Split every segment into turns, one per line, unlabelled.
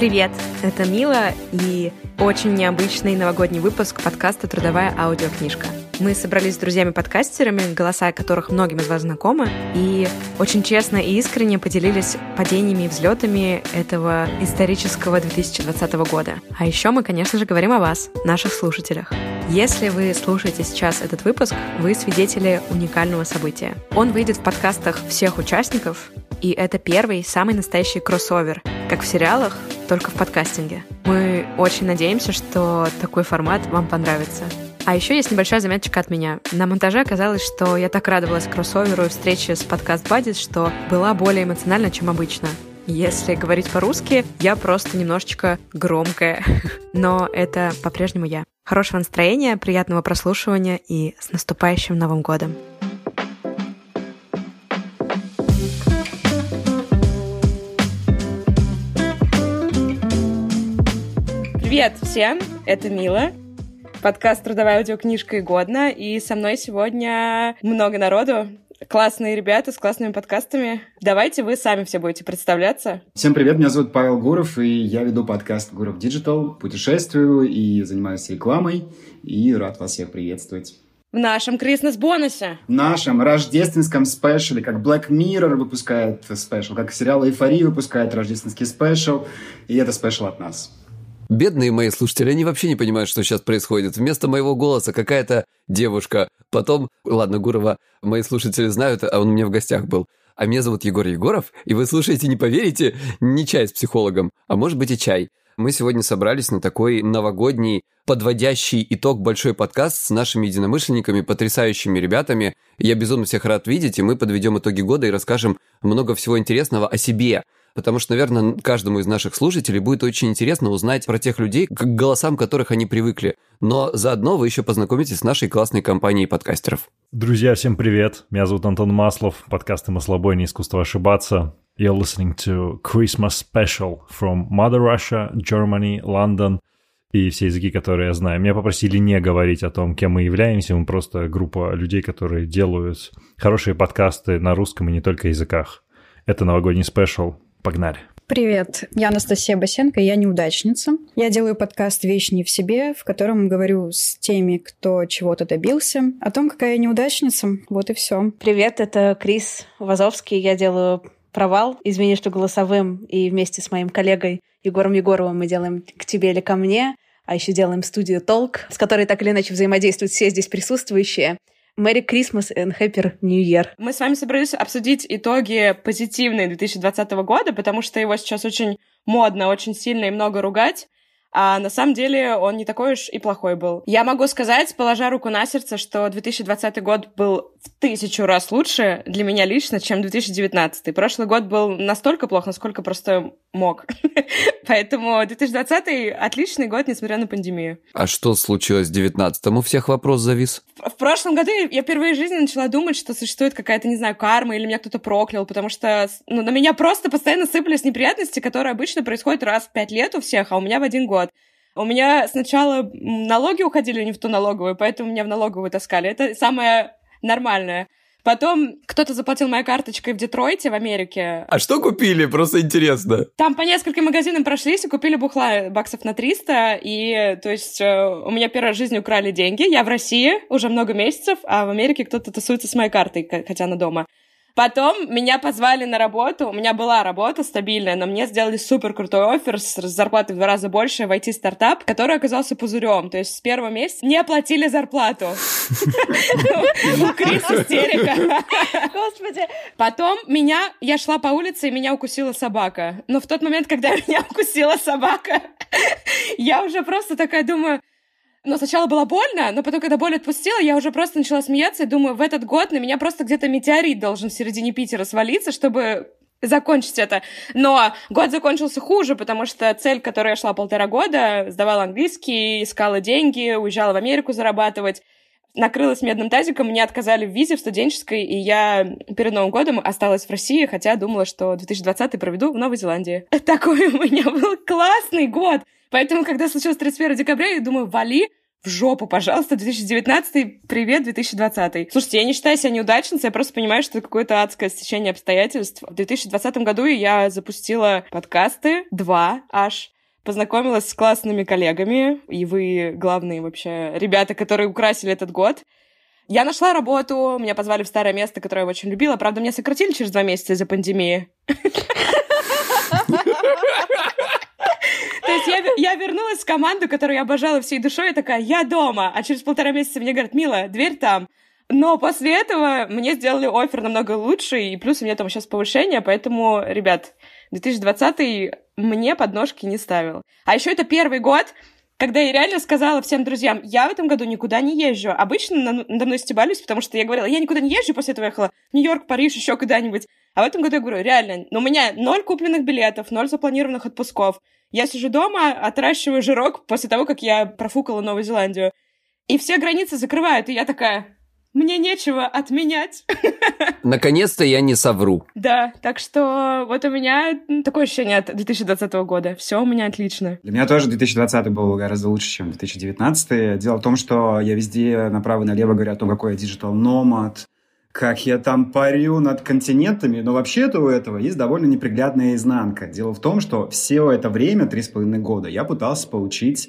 Привет, это Мила и очень необычный новогодний выпуск подкаста «Трудовая аудиокнижка». Мы собрались с друзьями-подкастерами, голоса которых многим из вас знакомы, и очень честно и искренне поделились падениями и взлетами этого исторического 2020 года. А еще мы, конечно же, говорим о вас, наших слушателях. Если вы слушаете сейчас этот выпуск, вы свидетели уникального события. Он выйдет в подкастах всех участников, и это первый, самый настоящий кроссовер, как в сериалах, только в подкастинге. Мы очень надеемся, что такой формат вам понравится. А еще есть небольшая заметочка от меня. На монтаже оказалось, что я так радовалась кроссоверу и встрече с подкаст Бадис, что была более эмоциональна, чем обычно. Если говорить по-русски, я просто немножечко громкая. Но это по-прежнему я. Хорошего настроения, приятного прослушивания и с наступающим Новым годом! Привет всем, это Мила. Подкаст «Трудовая аудиокнижка и годно». И со мной сегодня много народу. Классные ребята с классными подкастами. Давайте вы сами все будете представляться.
Всем привет, меня зовут Павел Гуров, и я веду подкаст Гуров Digital, путешествую и занимаюсь рекламой, и рад вас всех приветствовать.
В нашем Christmas-бонусе.
В нашем рождественском special е, как Black Mirror выпускает special, как сериал «Эйфория» выпускает рождественский special, и это спешл от нас.
Бедные мои слушатели, они вообще не понимают, что сейчас происходит. Вместо моего голоса какая-то девушка. Потом, ладно, Гурова, мои слушатели знают, а он у меня в гостях был. А меня зовут Егор Егоров, и вы слушаете, не поверите, не чай с психологом, а может быть и чай. Мы сегодня собрались на такой новогодний, подводящий итог большой подкаст с нашими единомышленниками, потрясающими ребятами. Я безумно всех рад видеть, и мы подведем итоги года и расскажем много всего интересного о себе – потому что, наверное, каждому из наших слушателей будет очень интересно узнать про тех людей, к голосам которых они привыкли. Но заодно вы еще познакомитесь с нашей классной компанией подкастеров.
Друзья, всем привет! Меня зовут Антон Маслов, подкасты «Маслобой. Не искусство ошибаться». You're listening to Christmas Special from Mother Russia, Germany, London и все языки, которые я знаю. Меня попросили не говорить о том, кем мы являемся. Мы просто группа людей, которые делают хорошие подкасты на русском и не только языках. Это новогодний спешл. Погнали.
Привет, я Анастасия Басенко, я неудачница. Я делаю подкаст «Вещь не в себе», в котором говорю с теми, кто чего-то добился, о том, какая я неудачница. Вот и все.
Привет, это Крис Вазовский. Я делаю провал, извини, что голосовым, и вместе с моим коллегой Егором Егоровым мы делаем «К тебе или ко мне», а еще делаем студию «Толк», с которой так или иначе взаимодействуют все здесь присутствующие. Merry Christmas and Happy New Year. Мы с вами собрались обсудить итоги позитивные 2020 года, потому что его сейчас очень модно, очень сильно и много ругать а на самом деле он не такой уж и плохой был. Я могу сказать, положа руку на сердце, что 2020 год был в тысячу раз лучше для меня лично, чем 2019. Прошлый год был настолько плох, насколько просто мог. Поэтому 2020 отличный год, несмотря на пандемию.
А что случилось в 19-м? У всех вопрос завис.
В прошлом году я впервые в жизни начала думать, что существует какая-то, не знаю, карма, или меня кто-то проклял, потому что ну, на меня просто постоянно сыпались неприятности, которые обычно происходят раз в пять лет у всех, а у меня в один год. У меня сначала налоги уходили не в ту налоговую, поэтому меня в налоговую таскали. Это самое нормальное. Потом кто-то заплатил моей карточкой в Детройте, в Америке.
А что купили? Просто интересно.
Там по нескольким магазинам прошлись и купили бухла баксов на 300. И, то есть, э, у меня в жизни украли деньги. Я в России уже много месяцев, а в Америке кто-то тусуется с моей картой, хотя она дома. Потом меня позвали на работу. У меня была работа стабильная, но мне сделали супер крутой офер с зарплатой в два раза больше в IT-стартап, который оказался пузырем. То есть с первого месяца не оплатили зарплату. Крис истерика. Господи. Потом меня, я шла по улице, и меня укусила собака. Но в тот момент, когда меня укусила собака, я уже просто такая думаю, но сначала было больно, но потом, когда боль отпустила, я уже просто начала смеяться и думаю, в этот год на меня просто где-то метеорит должен в середине Питера свалиться, чтобы закончить это. Но год закончился хуже, потому что цель, к которой я шла полтора года, сдавала английский, искала деньги, уезжала в Америку зарабатывать, накрылась медным тазиком, мне отказали в визе в студенческой, и я перед Новым годом осталась в России, хотя думала, что 2020 проведу в Новой Зеландии. Такой у меня был классный год! Поэтому, когда случилось 31 декабря, я думаю, вали, в жопу, пожалуйста, 2019, привет, 2020. Слушайте, я не считаю себя неудачницей, я просто понимаю, что это какое-то адское стечение обстоятельств. В 2020 году я запустила подкасты, два аж, познакомилась с классными коллегами, и вы главные вообще ребята, которые украсили этот год. Я нашла работу, меня позвали в старое место, которое я очень любила. Правда, меня сократили через два месяца из-за пандемии. То есть я, я вернулась в команду, которую я обожала всей душой, я такая, я дома. А через полтора месяца мне говорят, Мила, дверь там. Но после этого мне сделали офер намного лучше, и плюс у меня там сейчас повышение, поэтому, ребят, 2020 мне подножки не ставил. А еще это первый год, когда я реально сказала всем друзьям, я в этом году никуда не езжу. Обычно надо мной стебались, потому что я говорила, я никуда не езжу, после этого ехала в Нью-Йорк, Париж, еще куда-нибудь. А в этом году я говорю, реально, но у меня ноль купленных билетов, ноль запланированных отпусков. Я сижу дома, отращиваю жирок после того, как я профукала Новую Зеландию. И все границы закрывают, и я такая, мне нечего отменять.
Наконец-то я не совру.
Да, так что вот у меня такое ощущение от 2020 года. Все у меня отлично.
Для меня тоже 2020 был гораздо лучше, чем 2019. Дело в том, что я везде направо и налево говорю о том, какой я digital nomad, как я там парю над континентами, но вообще-то у этого есть довольно неприглядная изнанка. Дело в том, что все это время, три с половиной года, я пытался получить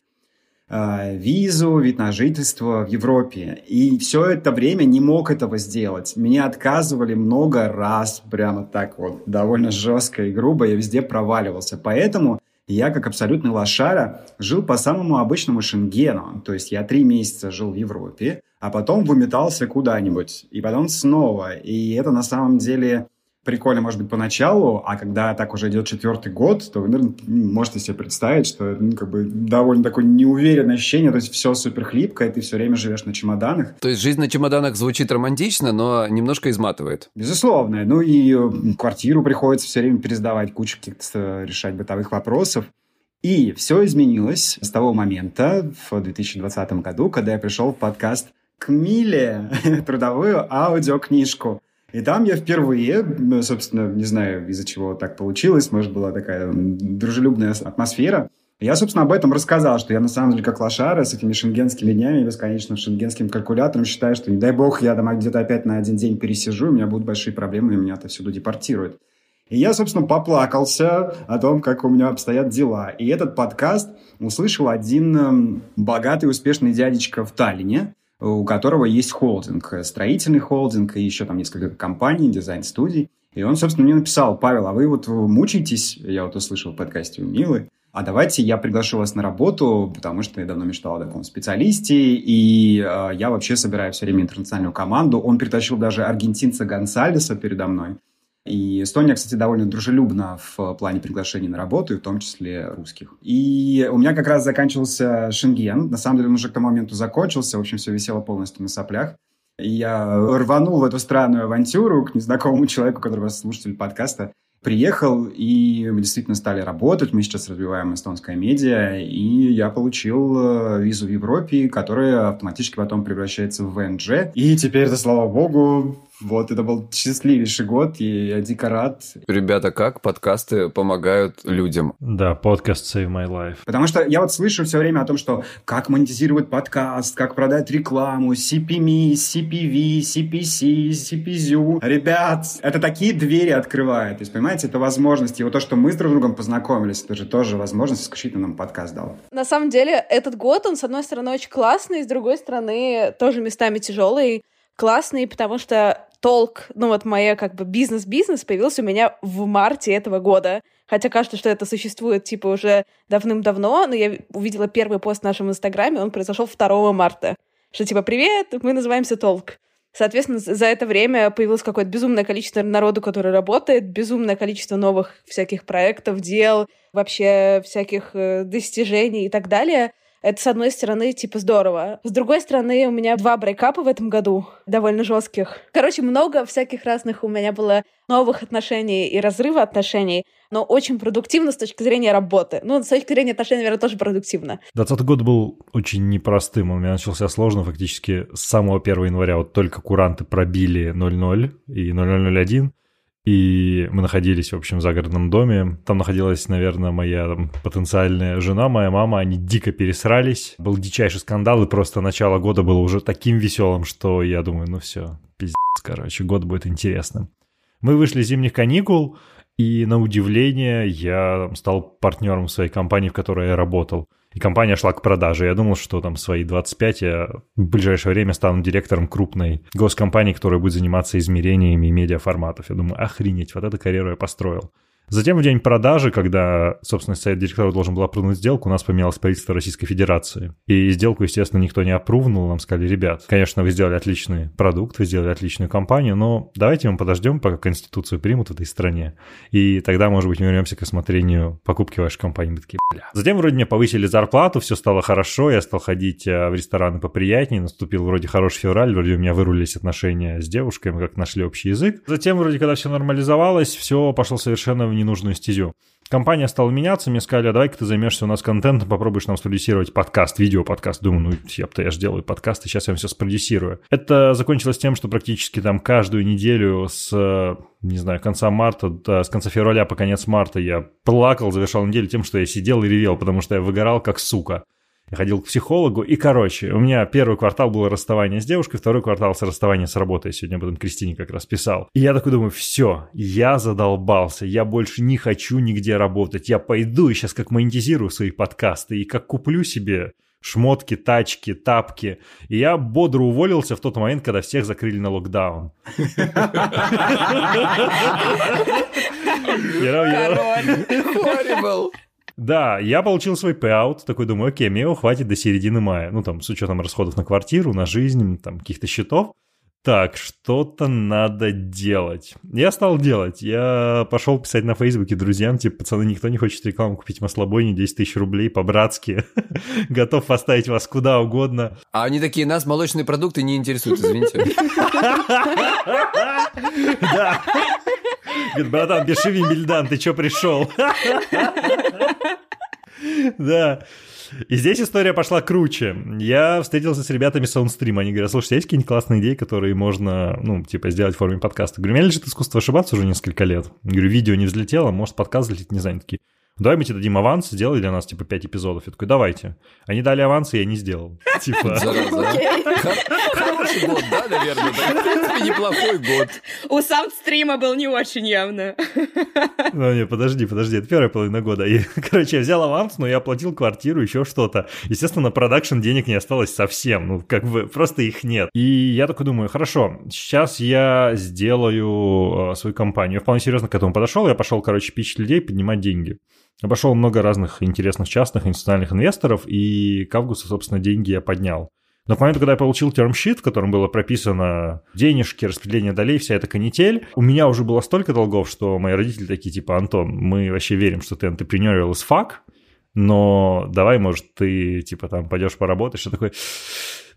визу, вид на жительство в Европе. И все это время не мог этого сделать. Меня отказывали много раз, прямо так вот, довольно жестко и грубо, я везде проваливался. Поэтому я, как абсолютный лошара, жил по самому обычному шенгену. То есть я три месяца жил в Европе, а потом выметался куда-нибудь, и потом снова. И это на самом деле прикольно, может быть, поначалу, а когда так уже идет четвертый год, то вы, наверное, можете себе представить, что ну, как бы довольно такое неуверенное ощущение, то есть все супер хлипко, и ты все время живешь на чемоданах.
То есть жизнь на чемоданах звучит романтично, но немножко изматывает.
Безусловно. Ну и квартиру приходится все время пересдавать, кучу каких-то решать бытовых вопросов. И все изменилось с того момента, в 2020 году, когда я пришел в подкаст к Миле, трудовую аудиокнижку. И там я впервые, собственно, не знаю, из-за чего так получилось, может, была такая дружелюбная атмосфера, я, собственно, об этом рассказал, что я на самом деле как лошара с этими шенгенскими днями, бесконечным шенгенским калькулятором считаю, что, не дай бог, я там где-то опять на один день пересижу, у меня будут большие проблемы, и меня отсюда депортируют. И я, собственно, поплакался о том, как у меня обстоят дела. И этот подкаст услышал один богатый, успешный дядечка в Таллине, у которого есть холдинг, строительный холдинг и еще там несколько компаний, дизайн-студий. И он, собственно, мне написал, Павел, а вы вот мучаетесь, я вот услышал в подкасте у Милы, а давайте я приглашу вас на работу, потому что я давно мечтал о таком специалисте, и э, я вообще собираю все время интернациональную команду. Он притащил даже аргентинца Гонсалеса передо мной. И Эстония, кстати, довольно дружелюбна в плане приглашений на работу, и в том числе русских. И у меня как раз заканчивался Шенген. На самом деле он уже к тому моменту закончился. В общем, все висело полностью на соплях. И я рванул в эту странную авантюру к незнакомому человеку, который вас слушатель подкаста, приехал, и мы действительно стали работать. Мы сейчас развиваем эстонское медиа, и я получил э, визу в Европе, которая автоматически потом превращается в ВНЖ. И теперь это, слава богу, вот, это был счастливейший год, и я дико рад.
Ребята, как подкасты помогают людям?
Да, подкаст Save My Life.
Потому что я вот слышу все время о том, что как монетизировать подкаст, как продать рекламу, CPM, CPV, CPC, CPZU. Ребят, это такие двери открывает. То есть, понимаете, это возможности. И вот то, что мы с друг другом познакомились, это же тоже возможность исключительно нам подкаст дал.
На самом деле, этот год, он, с одной стороны, очень классный, с другой стороны, тоже местами тяжелый классный, потому что толк, ну вот моя как бы бизнес-бизнес появился у меня в марте этого года. Хотя кажется, что это существует типа уже давным-давно, но я увидела первый пост в нашем инстаграме, он произошел 2 марта. Что типа «Привет, мы называемся Толк». Соответственно, за это время появилось какое-то безумное количество народу, который работает, безумное количество новых всяких проектов, дел, вообще всяких э, достижений и так далее. Это, с одной стороны, типа, здорово. С другой стороны, у меня два брейкапа в этом году, довольно жестких. Короче, много всяких разных у меня было новых отношений и разрыва отношений, но очень продуктивно с точки зрения работы. Ну, с точки зрения отношений, наверное, тоже продуктивно.
2020 год был очень непростым. Он у меня начался сложно фактически с самого 1 января. Вот только куранты пробили 0.0 и 0.001. И мы находились, в общем, в загородном доме. Там находилась, наверное, моя там, потенциальная жена, моя мама. Они дико пересрались. Был дичайший скандал, и просто начало года было уже таким веселым, что я думаю, ну все, пиздец, короче, год будет интересным. Мы вышли из зимних каникул, и на удивление я стал партнером своей компании, в которой я работал. И компания шла к продаже. Я думал, что там свои 25 я в ближайшее время стану директором крупной госкомпании, которая будет заниматься измерениями медиаформатов. Я думаю, охренеть, вот эту карьеру я построил. Затем в день продажи, когда, собственно, совет директоров должен был опрувнуть сделку, у нас поменялось правительство Российской Федерации. И сделку, естественно, никто не опрувнул. Нам сказали, ребят, конечно, вы сделали отличный продукт, вы сделали отличную компанию, но давайте мы подождем, пока Конституцию примут в этой стране. И тогда, может быть, мы вернемся к осмотрению покупки вашей компании. Мы такие, бля. Затем вроде мне повысили зарплату, все стало хорошо, я стал ходить э, в рестораны поприятнее, наступил вроде хороший февраль, вроде у меня вырулились отношения с девушкой, мы как нашли общий язык. Затем вроде, когда все нормализовалось, все пошло совершенно в ненужную стезю. Компания стала меняться, мне сказали, а давай-ка ты займешься у нас контентом, попробуешь нам спродюсировать подкаст, видео-подкаст. Думаю, ну, я-то я же делаю подкасты, сейчас я вам все спродюсирую. Это закончилось тем, что практически там каждую неделю с, не знаю, конца марта, да, с конца февраля по конец марта я плакал, завершал неделю тем, что я сидел и ревел, потому что я выгорал как сука. Я ходил к психологу, и, короче, у меня первый квартал было расставание с девушкой, второй квартал с расставание с работой. Сегодня об этом Кристине как раз писал. И я такой думаю, все, я задолбался, я больше не хочу нигде работать. Я пойду и сейчас как монетизирую свои подкасты, и как куплю себе шмотки, тачки, тапки. И я бодро уволился в тот момент, когда всех закрыли на локдаун.
Horrible.
Да, я получил свой payout, такой думаю, окей, мне его хватит до середины мая. Ну, там, с учетом расходов на квартиру, на жизнь, там, каких-то счетов. Так, что-то надо делать. Я стал делать. Я пошел писать на Фейсбуке друзьям, типа, пацаны, никто не хочет рекламу купить маслобойни, 10 тысяч рублей по-братски. Готов поставить вас куда угодно.
А они такие, нас молочные продукты не интересуют, извините.
Да. Говорит, братан, пиши Вимбельдан, ты чё пришел? Да. И здесь история пошла круче. Я встретился с ребятами Soundstream. Они говорят, слушай, есть какие-нибудь классные идеи, которые можно, ну, типа, сделать в форме подкаста? Говорю, у меня лежит искусство ошибаться уже несколько лет. Говорю, видео не взлетело, может, подкаст взлетит, не знаю. Они такие, давай мы тебе дадим аванс, сделай для нас, типа, 5 эпизодов. Я такой, давайте. Они дали аванс, и я не сделал. Типа...
Хороший год, да, наверное? В принципе, неплохой год.
У саундстрима был не очень явно.
Ну, не, подожди, подожди, это первая половина года. И, короче, я взял аванс, но я оплатил квартиру, еще что-то. Естественно, на продакшн денег не осталось совсем, ну, как бы, просто их нет. И я такой думаю, хорошо, сейчас я сделаю э, свою компанию. Я вполне серьезно к этому подошел, я пошел, короче, пичить людей, поднимать деньги. Обошел много разных интересных частных институциональных инвесторов, и к августу, собственно, деньги я поднял. Но к моменту, когда я получил термшит, в котором было прописано денежки, распределение долей, вся эта канитель, у меня уже было столько долгов, что мои родители такие, типа, Антон, мы вообще верим, что ты entrepreneurial as fuck, но давай, может, ты, типа, там, пойдешь поработаешь, и такой,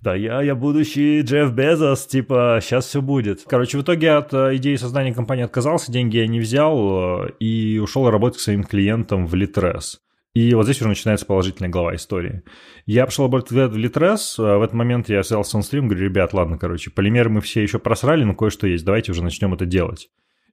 да, я, я будущий Джефф Безос, типа, сейчас все будет. Короче, в итоге от э, идеи создания компании отказался, деньги я не взял э, и ушел работать к своим клиентам в Litres. И вот здесь уже начинается положительная глава истории. Я пошел работать в Litres, в этот момент я взял Sunstream, говорю, ребят, ладно, короче, полимеры мы все еще просрали, но кое-что есть, давайте уже начнем это делать.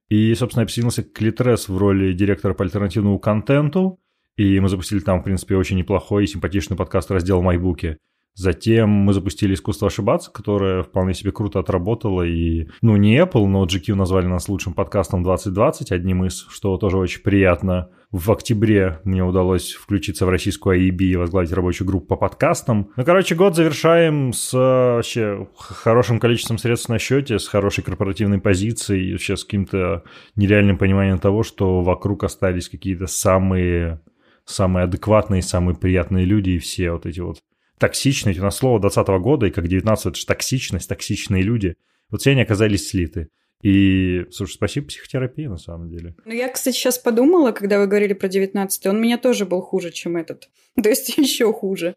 И, собственно, я присоединился к Litres в роли директора по альтернативному контенту, и мы запустили там, в принципе, очень неплохой и симпатичный подкаст раздел «Майбуки». Затем мы запустили «Искусство ошибаться», которое вполне себе круто отработало. И, ну, не Apple, но GQ назвали нас лучшим подкастом 2020, одним из, что тоже очень приятно. В октябре мне удалось включиться в российскую AEB и возглавить рабочую группу по подкастам. Ну, короче, год завершаем с вообще хорошим количеством средств на счете, с хорошей корпоративной позицией, вообще с каким-то нереальным пониманием того, что вокруг остались какие-то самые самые адекватные, самые приятные люди и все вот эти вот токсичность, у нас слово 2020 года, и как 19 это же токсичность, токсичные люди. Вот все они оказались слиты. И, слушай, спасибо психотерапии, на самом деле.
Ну, я, кстати, сейчас подумала, когда вы говорили про 19 он меня тоже был хуже, чем этот. То есть еще хуже.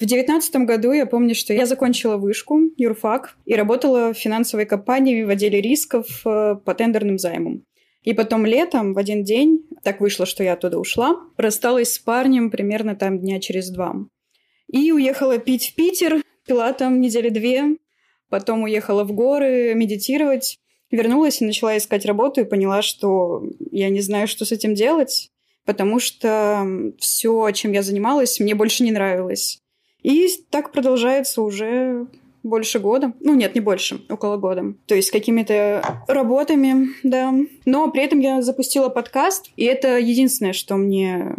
В девятнадцатом году я помню, что я закончила вышку, юрфак, и работала в финансовой компании в отделе рисков э, по тендерным займам. И потом летом, в один день, так вышло, что я оттуда ушла, рассталась с парнем примерно там дня через два. И уехала пить в Питер, пила там недели две, потом уехала в горы медитировать. Вернулась и начала искать работу и поняла, что я не знаю, что с этим делать, потому что все, чем я занималась, мне больше не нравилось. И так продолжается уже больше года. Ну, нет, не больше, около года. То есть какими-то работами, да. Но при этом я запустила подкаст, и это единственное, что мне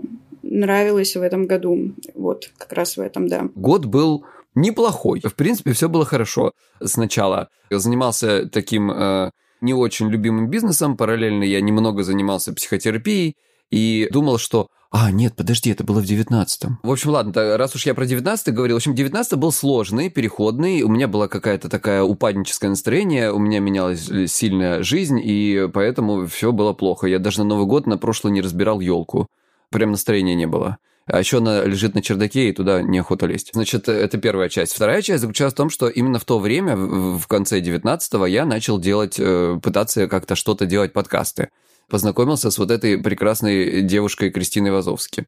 нравилось в этом году. Вот, как раз в этом, да.
Год был неплохой. В принципе, все было хорошо сначала. Я занимался таким э, не очень любимым бизнесом, параллельно я немного занимался психотерапией и думал, что а, нет, подожди, это было в девятнадцатом. В общем, ладно, раз уж я про девятнадцатый говорил, в общем, девятнадцатый был сложный, переходный, у меня было какая-то такая упадническое настроение, у меня менялась сильная жизнь, и поэтому все было плохо. Я даже на Новый год на прошлый не разбирал елку. Прям настроения не было. А еще она лежит на чердаке, и туда неохота лезть. Значит, это первая часть. Вторая часть заключалась в том, что именно в то время, в конце 19-го, я начал делать, э, пытаться как-то что-то делать подкасты познакомился с вот этой прекрасной девушкой Кристиной Вазовски.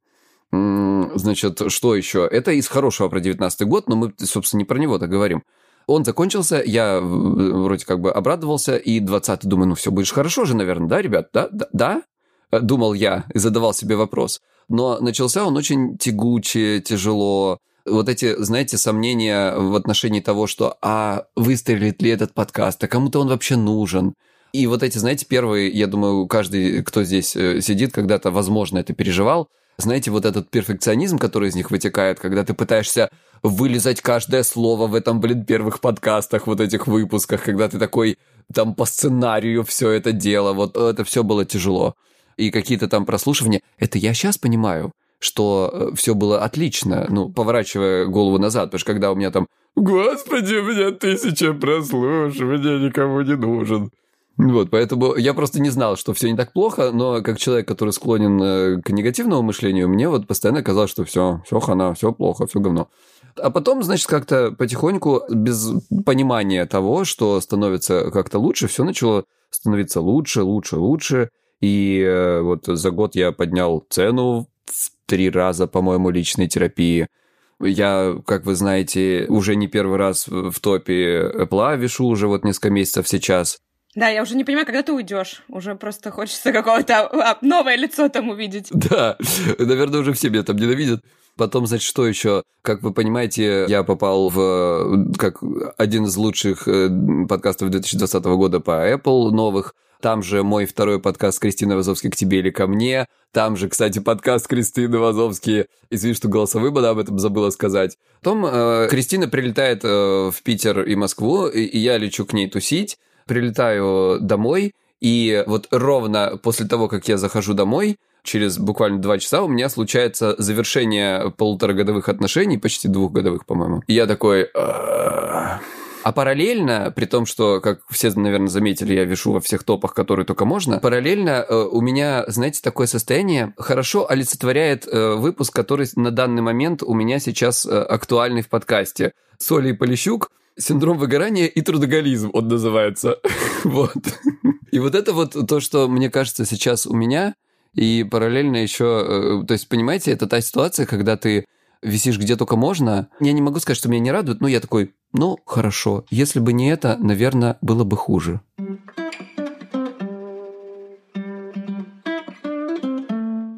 Значит, что еще? Это из хорошего про 19 год, но мы, собственно, не про него-то говорим. Он закончился, я вроде как бы обрадовался, и 20 думаю, ну все, будешь хорошо же, наверное, да, ребят? Да? Да? да? Думал я и задавал себе вопрос. Но начался он очень тягуче, тяжело. Вот эти, знаете, сомнения в отношении того, что а выстрелит ли этот подкаст, а кому-то он вообще нужен – и вот эти, знаете, первые, я думаю, каждый, кто здесь э, сидит, когда-то, возможно, это переживал. Знаете, вот этот перфекционизм, который из них вытекает, когда ты пытаешься вылезать каждое слово в этом, блин, первых подкастах, вот этих выпусках, когда ты такой там по сценарию все это дело, вот это все было тяжело. И какие-то там прослушивания, это я сейчас понимаю, что э, все было отлично, ну, поворачивая голову назад, потому что когда у меня там «Господи, у меня тысяча прослушиваний, никому не нужен», вот, поэтому я просто не знал, что все не так плохо, но как человек, который склонен э, к негативному мышлению, мне вот постоянно казалось, что все, все хана, все плохо, все говно. А потом, значит, как-то потихоньку, без понимания того, что становится как-то лучше, все начало становиться лучше, лучше, лучше. И э, вот за год я поднял цену в три раза, по-моему, личной терапии. Я, как вы знаете, уже не первый раз в топе Apple вешу уже вот несколько месяцев сейчас.
Да, я уже не понимаю, когда ты уйдешь. Уже просто хочется какого-то а, новое лицо там увидеть.
Да, наверное, уже все меня там ненавидят. Потом, значит, что еще? Как вы понимаете, я попал в как один из лучших э, подкастов 2020 года по Apple новых. Там же мой второй подкаст Кристины Вазовски «К тебе или ко мне». Там же, кстати, подкаст Кристины Вазовски. Извини, что голосовым об этом забыла сказать. Потом э, Кристина прилетает э, в Питер и Москву, и, и я лечу к ней тусить прилетаю домой, и вот ровно после того, как я захожу домой, через буквально два часа у меня случается завершение полуторагодовых отношений, почти двухгодовых, по-моему. И я такой... А параллельно, при том, что, как все, наверное, заметили, я вешу во всех топах, которые только можно, параллельно э, у меня, знаете, такое состояние хорошо олицетворяет э, выпуск, который на данный момент у меня сейчас э, актуальный в подкасте. Соли и Полищук Синдром выгорания и трудоголизм он называется. вот. И вот это вот то, что мне кажется сейчас у меня, и параллельно еще, э, то есть, понимаете, это та ситуация, когда ты висишь где только можно. Я не могу сказать, что меня не радует, но я такой, ну, хорошо. Если бы не это, наверное, было бы хуже.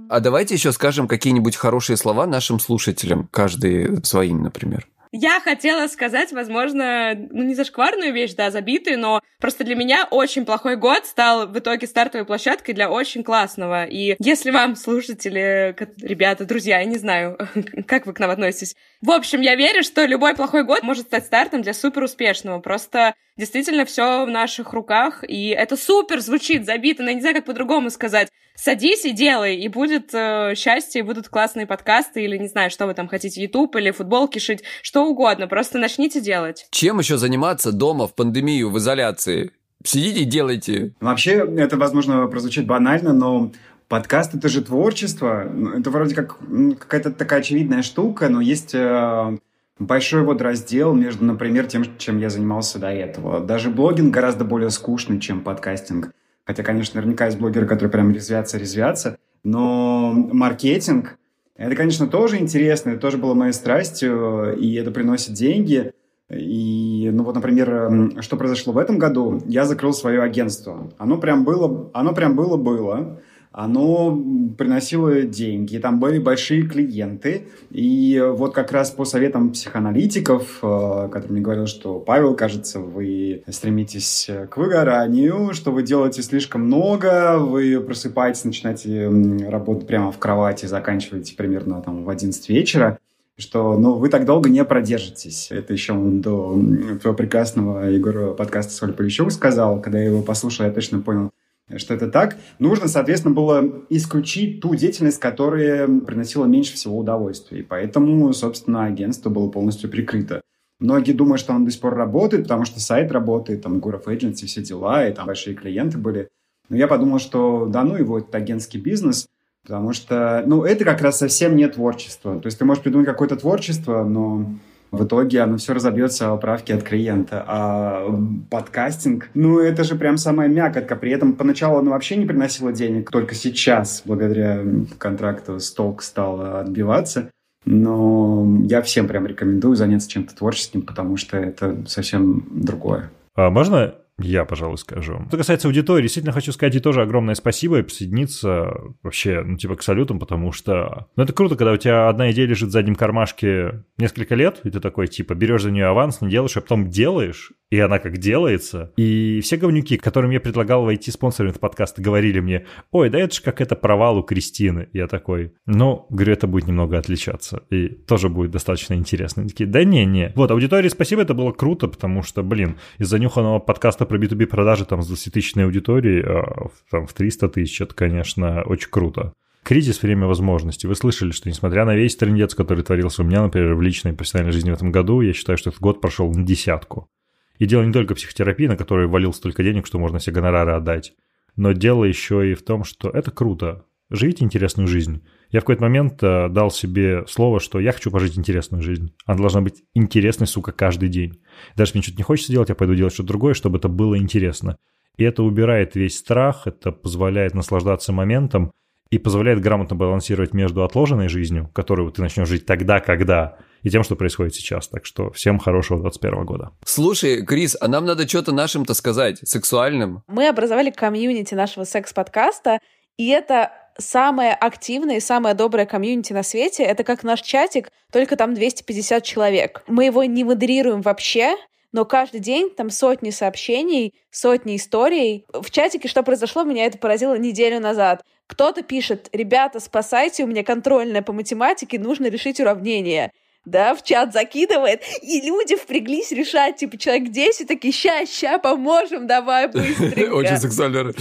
А давайте еще скажем какие-нибудь хорошие слова нашим слушателям, каждый своим, например.
Я хотела сказать, возможно, ну не зашкварную вещь, да, забитую, но просто для меня очень плохой год стал в итоге стартовой площадкой для очень классного. И если вам, слушатели, ребята, друзья, я не знаю, как вы к нам относитесь. В общем, я верю, что любой плохой год может стать стартом для супер успешного. Просто действительно все в наших руках, и это супер звучит, забито, но я не знаю, как по-другому сказать. Садись и делай, и будет э, счастье, и будут классные подкасты, или не знаю, что вы там хотите, YouTube или футболки шить, что угодно, просто начните делать.
Чем еще заниматься дома в пандемию, в изоляции? Сидите и делайте.
Вообще, это, возможно, прозвучит банально, но подкаст — это же творчество. Это вроде как какая-то такая очевидная штука, но есть э, большой вот раздел между, например, тем, чем я занимался до этого. Даже блогинг гораздо более скучный, чем подкастинг. Хотя, конечно, наверняка есть блогеры, которые прям резвятся, резвятся. Но маркетинг — это, конечно, тоже интересно. Это тоже было моей страстью, и это приносит деньги. И ну вот, например, что произошло в этом году? Я закрыл свое агентство. Оно прям было, оно прям было-было оно приносило деньги, там были большие клиенты. И вот как раз по советам психоаналитиков, э, который мне говорил, что Павел, кажется, вы стремитесь к выгоранию, что вы делаете слишком много, вы просыпаетесь, начинаете работать прямо в кровати, заканчиваете примерно там в 11 вечера что ну, вы так долго не продержитесь. Это еще до твоего прекрасного Егора подкаста «Соль Полищук» сказал. Когда я его послушал, я точно понял, что это так, нужно, соответственно, было исключить ту деятельность, которая приносила меньше всего удовольствия. И поэтому, собственно, агентство было полностью прикрыто. Многие думают, что оно до сих пор работает, потому что сайт работает, там, Gurov Agency, все дела, и там большие клиенты были. Но я подумал, что да ну его, это агентский бизнес, потому что, ну, это как раз совсем не творчество. То есть ты можешь придумать какое-то творчество, но в итоге оно все разобьется о правке от клиента. А подкастинг, ну, это же прям самая мякотка. При этом поначалу оно вообще не приносило денег. Только сейчас, благодаря контракту, сток стал отбиваться. Но я всем прям рекомендую заняться чем-то творческим, потому что это совсем другое.
А можно я, пожалуй, скажу. Что касается аудитории, действительно хочу сказать и тоже огромное спасибо и присоединиться вообще, ну, типа, к салютам, потому что, ну, это круто, когда у тебя одна идея лежит в заднем кармашке несколько лет, и ты такой, типа, берешь за нее аванс, не делаешь, а потом делаешь, и она как делается. И все говнюки, которым я предлагал войти спонсорами этого подкаста, говорили мне, ой, да это же как это провал у Кристины. Я такой, ну, говорю, это будет немного отличаться. И тоже будет достаточно интересно. Они такие, да не-не. Вот, аудитории спасибо, это было круто, потому что, блин, из занюханного подкаста про B2B продажи там с 20-тысячной аудиторией а, там в 300 тысяч, это, конечно, очень круто. Кризис – время возможностей. Вы слышали, что несмотря на весь трендец, который творился у меня, например, в личной профессиональной жизни в этом году, я считаю, что этот год прошел на десятку. И дело не только в психотерапии, на которой валил столько денег, что можно все гонорары отдать, но дело еще и в том, что это круто. Живите интересную жизнь. Я в какой-то момент э, дал себе слово, что я хочу пожить интересную жизнь. Она должна быть интересной, сука, каждый день. Даже если мне что-то не хочется делать, я пойду делать что-то другое, чтобы это было интересно. И это убирает весь страх, это позволяет наслаждаться моментом и позволяет грамотно балансировать между отложенной жизнью, которую ты начнешь жить тогда, когда и тем, что происходит сейчас. Так что всем хорошего 21 года.
Слушай, Крис, а нам надо что-то нашим-то сказать, сексуальным.
Мы образовали комьюнити нашего секс-подкаста, и это самое активное и самое доброе комьюнити на свете. Это как наш чатик, только там 250 человек. Мы его не модерируем вообще, но каждый день там сотни сообщений, сотни историй. В чатике что произошло, меня это поразило неделю назад. Кто-то пишет, ребята, спасайте, у меня контрольная по математике, нужно решить уравнение да, в чат закидывает, и люди впряглись решать, типа, человек 10, такие, ща, ща, поможем, давай быстренько.
Очень сексуально.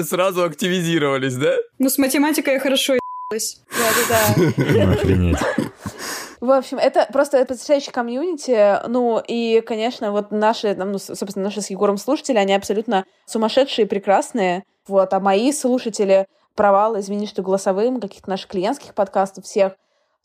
И сразу активизировались, да?
Ну, с математикой я хорошо
Да-да-да.
Охренеть.
В общем, это просто потрясающий комьюнити. Ну, и, конечно, вот наши, ну, собственно, наши с Егором слушатели, они абсолютно сумасшедшие, прекрасные. Вот, а мои слушатели, провалы, извини, что голосовым, каких-то наших клиентских подкастов всех,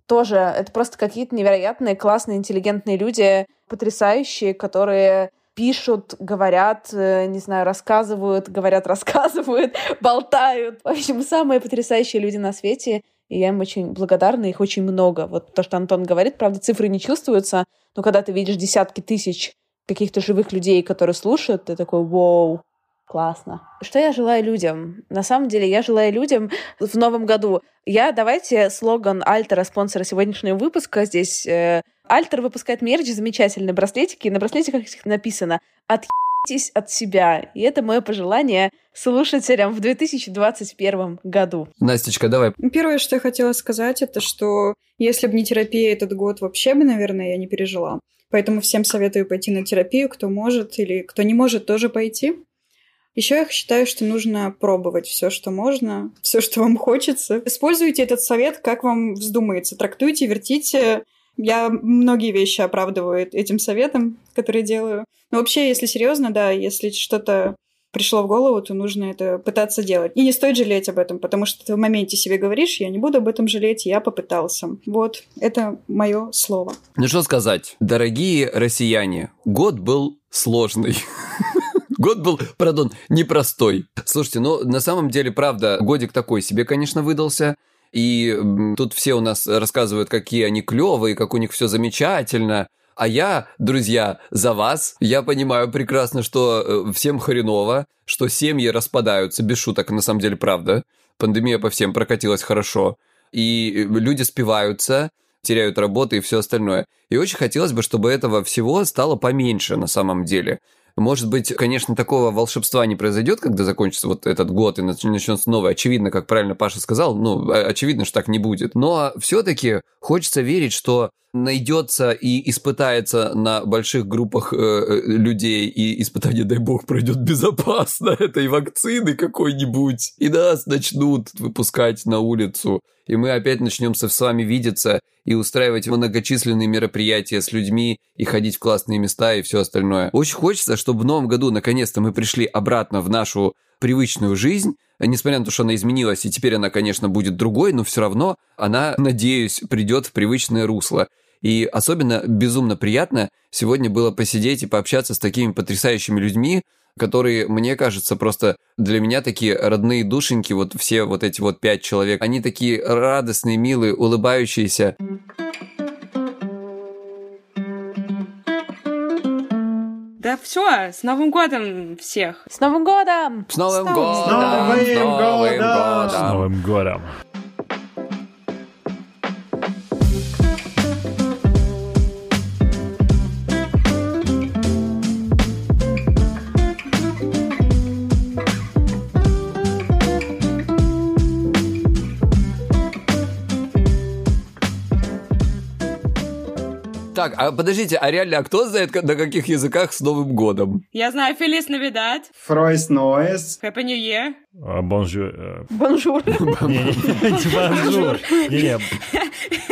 тоже это просто какие-то невероятные, классные, интеллигентные люди, потрясающие, которые пишут, говорят, э, не знаю, рассказывают, говорят, рассказывают, болтают. В общем, самые потрясающие люди на свете. И я им очень благодарна, их очень много. Вот то, что Антон говорит, правда, цифры не чувствуются, но когда ты видишь десятки тысяч каких-то живых людей, которые слушают, ты такой, вау, Классно. Что я желаю людям? На самом деле, я желаю людям в новом году. Я, давайте, слоган Альтера, спонсора сегодняшнего выпуска. Здесь э, Альтер выпускает мерч, замечательные браслетики. И на браслетиках написано «Отъебитесь от себя». И это мое пожелание слушателям в 2021 году.
Настечка, давай.
Первое, что я хотела сказать, это что если бы не терапия этот год, вообще бы, наверное, я не пережила. Поэтому всем советую пойти на терапию, кто может или кто не может, тоже пойти. Еще я считаю, что нужно пробовать все, что можно, все, что вам хочется. Используйте этот совет, как вам вздумается. Трактуйте, вертите. Я многие вещи оправдываю этим советом, который делаю. Но вообще, если серьезно, да, если что-то пришло в голову, то нужно это пытаться делать. И не стоит жалеть об этом, потому что ты в моменте себе говоришь, я не буду об этом жалеть, я попытался. Вот, это мое слово.
Ну что сказать, дорогие россияне, год был сложный. Год был, пардон, непростой. Слушайте, ну, на самом деле, правда, годик такой себе, конечно, выдался. И тут все у нас рассказывают, какие они клевые, как у них все замечательно. А я, друзья, за вас. Я понимаю прекрасно, что э, всем хреново, что семьи распадаются, без шуток, на самом деле, правда. Пандемия по всем прокатилась хорошо. И люди спиваются, теряют работы и все остальное. И очень хотелось бы, чтобы этого всего стало поменьше на самом деле. Может быть, конечно, такого волшебства не произойдет, когда закончится вот этот год и начнется новый. Очевидно, как правильно Паша сказал, ну, очевидно, что так не будет. Но все-таки хочется верить, что найдется и испытается на больших группах э, э, людей, и испытание, дай бог, пройдет безопасно этой вакцины какой-нибудь, и нас начнут выпускать на улицу, и мы опять начнем с вами видеться и устраивать многочисленные мероприятия с людьми, и ходить в классные места и все остальное. Очень хочется, чтобы в новом году наконец-то мы пришли обратно в нашу привычную жизнь, несмотря на то, что она изменилась, и теперь она, конечно, будет другой, но все равно она, надеюсь, придет в привычное русло. И особенно безумно приятно сегодня было посидеть и пообщаться с такими потрясающими людьми, которые, мне кажется, просто для меня такие родные душеньки, вот все вот эти вот пять человек, они такие радостные, милые, улыбающиеся.
Да все, с Новым годом всех!
С Новым годом!
С Новым годом!
С Новым годом!
С Новым годом!
Так, а подождите, а реально, а кто знает на каких языках с Новым годом?
Я знаю Feliz Navidad.
Frohes Neues.
Happy New Year.
Bonjour.
Bonjour.
Bonjour. Не-не.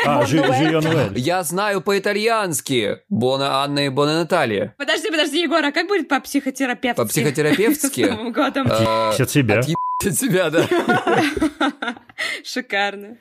А, Noël.
Я знаю по-итальянски. Buon anno и Buon Natale.
Подожди, подожди, Егор, а как будет по-психотерапевтски?
По-психотерапевтски?
С Новым годом.
Э,
От себя.
От себя, да.
Шикарно.